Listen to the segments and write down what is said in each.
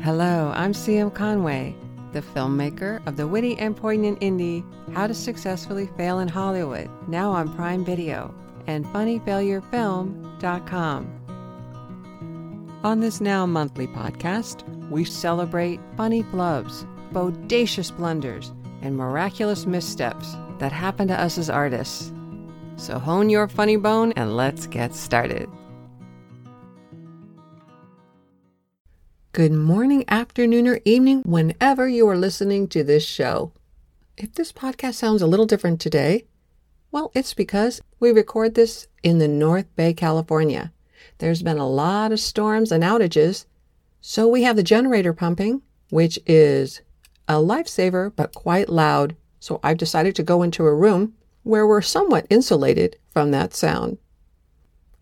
Hello, I'm CM Conway, the filmmaker of the witty and poignant indie How to Successfully Fail in Hollywood, now on Prime Video and funnyfailurefilm.com. On this now monthly podcast, we celebrate funny flubs, bodacious blunders, and miraculous missteps that happen to us as artists. So hone your funny bone and let's get started. Good morning, afternoon, or evening, whenever you are listening to this show. If this podcast sounds a little different today, well, it's because we record this in the North Bay, California. There's been a lot of storms and outages, so we have the generator pumping, which is a lifesaver but quite loud. So I've decided to go into a room where we're somewhat insulated from that sound.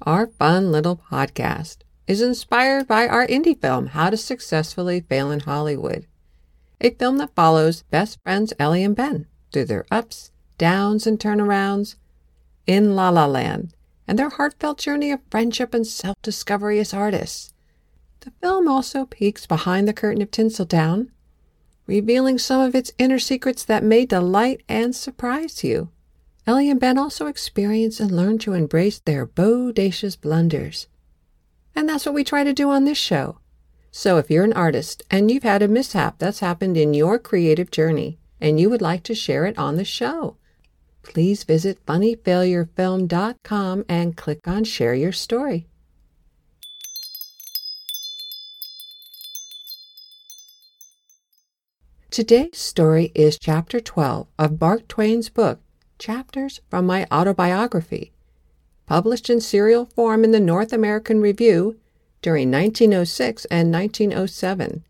Our fun little podcast is inspired by our indie film, How to Successfully Fail in Hollywood, a film that follows best friends Ellie and Ben through their ups, downs, and turnarounds in La La Land and their heartfelt journey of friendship and self discovery as artists. The film also peeks behind the curtain of Tinseltown, revealing some of its inner secrets that may delight and surprise you. Ellie and Ben also experience and learn to embrace their bodacious blunders and that's what we try to do on this show. So if you're an artist and you've had a mishap that's happened in your creative journey and you would like to share it on the show, please visit funnyfailurefilm.com and click on Share Your Story. Today's story is Chapter 12 of Mark Twain's book, Chapters from My Autobiography published in serial form in the North American Review during 1906 and 1907.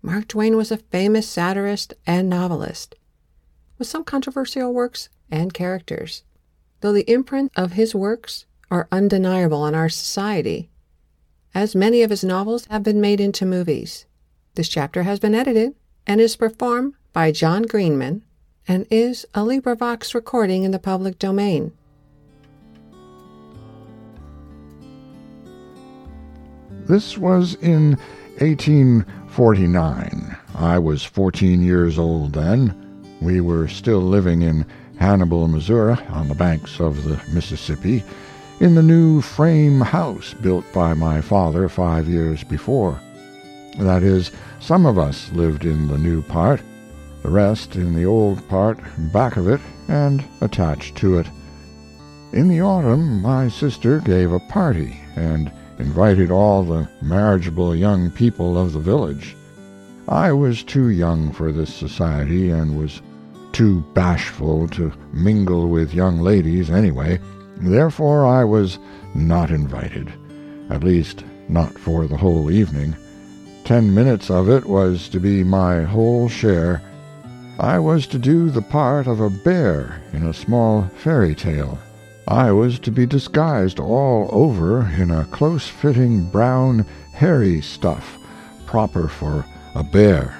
Mark Twain was a famous satirist and novelist, with some controversial works and characters, though the imprint of his works are undeniable on our society, as many of his novels have been made into movies. This chapter has been edited and is performed by John Greenman and is a LibriVox recording in the public domain. This was in 1849. I was 14 years old then. We were still living in Hannibal, Missouri, on the banks of the Mississippi, in the new frame house built by my father five years before. That is, some of us lived in the new part, the rest in the old part back of it and attached to it. In the autumn my sister gave a party, and invited all the marriageable young people of the village. I was too young for this society and was too bashful to mingle with young ladies anyway, therefore I was not invited, at least not for the whole evening. Ten minutes of it was to be my whole share. I was to do the part of a bear in a small fairy tale. I was to be disguised all over in a close fitting brown hairy stuff, proper for a bear.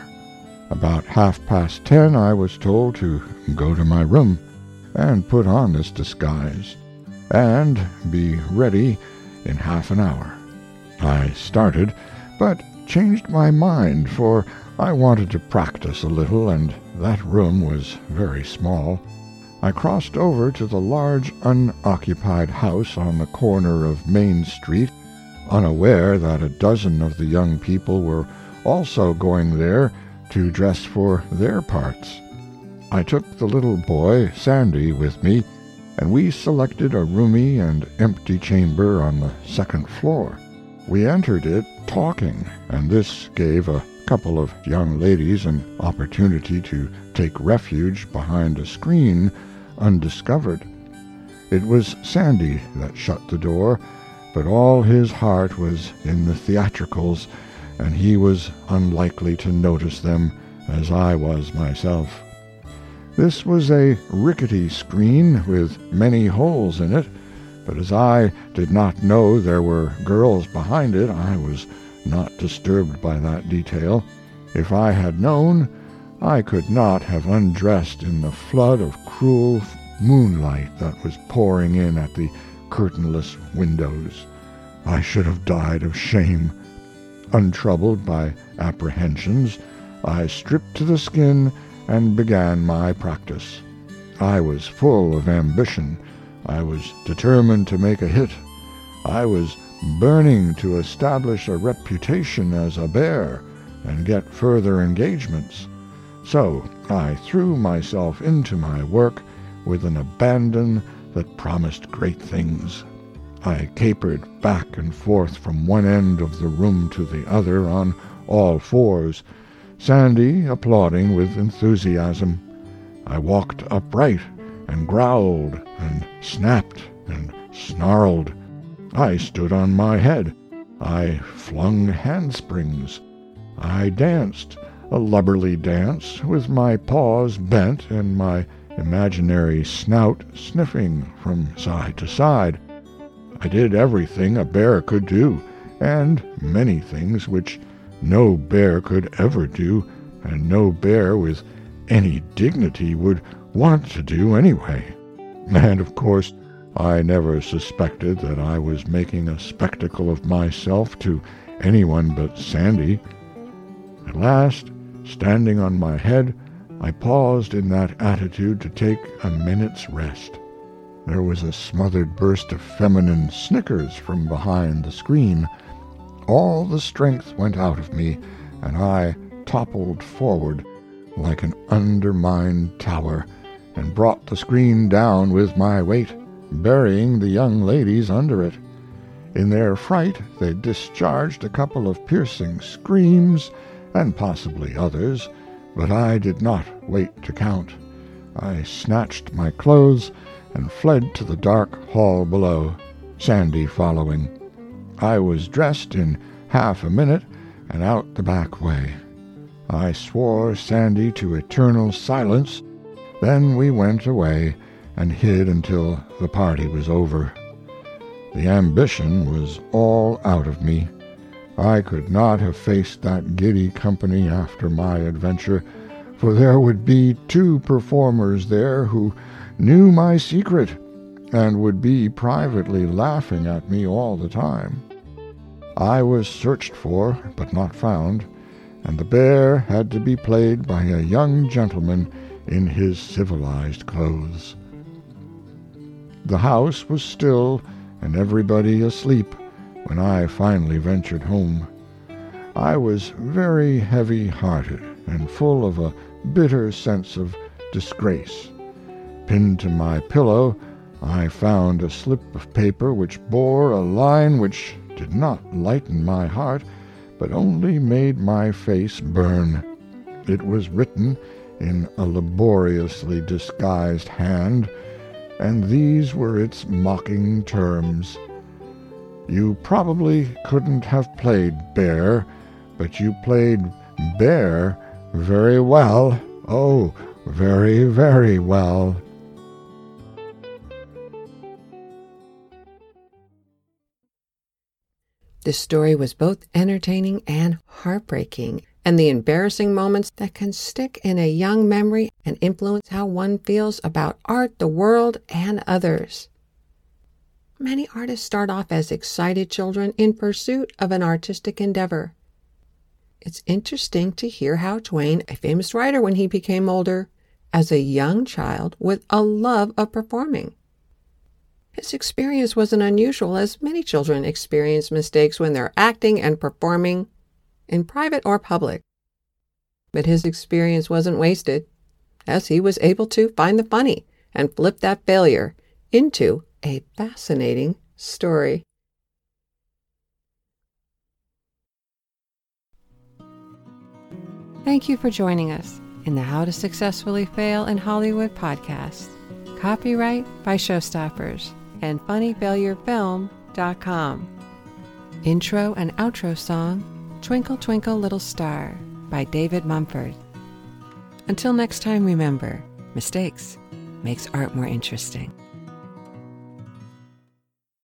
About half past ten I was told to go to my room and put on this disguise, and be ready in half an hour. I started, but changed my mind, for I wanted to practice a little, and that room was very small. I crossed over to the large unoccupied house on the corner of Main Street, unaware that a dozen of the young people were also going there to dress for their parts. I took the little boy, Sandy, with me, and we selected a roomy and empty chamber on the second floor. We entered it talking, and this gave a couple of young ladies an opportunity to take refuge behind a screen undiscovered. It was Sandy that shut the door, but all his heart was in the theatricals, and he was unlikely to notice them as I was myself. This was a rickety screen with many holes in it, but as I did not know there were girls behind it, I was not disturbed by that detail. If I had known, I could not have undressed in the flood of cruel moonlight that was pouring in at the curtainless windows. I should have died of shame. untroubled by apprehensions, I stripped to the skin and began my practice. I was full of ambition. I was determined to make a hit. I was burning to establish a reputation as a bear and get further engagements. So I threw myself into my work with an abandon that promised great things. I capered back and forth from one end of the room to the other on all fours, Sandy applauding with enthusiasm. I walked upright and growled and snapped and snarled. I stood on my head. I flung handsprings. I danced a lubberly dance with my paws bent and my imaginary snout sniffing from side to side. I did everything a bear could do, and many things which no bear could ever do, and no bear with any dignity would want to do anyway. And of course I never suspected that I was making a spectacle of myself to anyone but Sandy. At last, standing on my head, I paused in that attitude to take a minute's rest. There was a smothered burst of feminine snickers from behind the screen. All the strength went out of me, and I toppled forward like an undermined tower, and brought the screen down with my weight burying the young ladies under it. In their fright they discharged a couple of piercing screams, and possibly others, but I did not wait to count. I snatched my clothes and fled to the dark hall below, Sandy following. I was dressed in half a minute and out the back way. I swore Sandy to eternal silence, then we went away and hid until the party was over. The ambition was all out of me. I could not have faced that giddy company after my adventure, for there would be two performers there who knew my secret and would be privately laughing at me all the time. I was searched for, but not found, and the bear had to be played by a young gentleman in his civilized clothes. The house was still and everybody asleep when I finally ventured home. I was very heavy hearted and full of a bitter sense of disgrace. Pinned to my pillow I found a slip of paper which bore a line which did not lighten my heart, but only made my face burn. It was written in a laboriously disguised hand and these were its mocking terms. You probably couldn't have played bear, but you played bear very well, oh, very, very well. This story was both entertaining and heartbreaking and the embarrassing moments that can stick in a young memory and influence how one feels about art, the world, and others. Many artists start off as excited children in pursuit of an artistic endeavor. It's interesting to hear how Twain, a famous writer when he became older, as a young child with a love of performing. His experience wasn't unusual, as many children experience mistakes when they're acting and performing in private or public. But his experience wasn't wasted, as he was able to find the funny and flip that failure into a fascinating story. Thank you for joining us in the How to Successfully Fail in Hollywood podcast. Copyright by Showstoppers and FunnyFailureFilm.com. Intro and outro song Twinkle, Twinkle, Little Star by David Mumford. Until next time, remember mistakes makes art more interesting.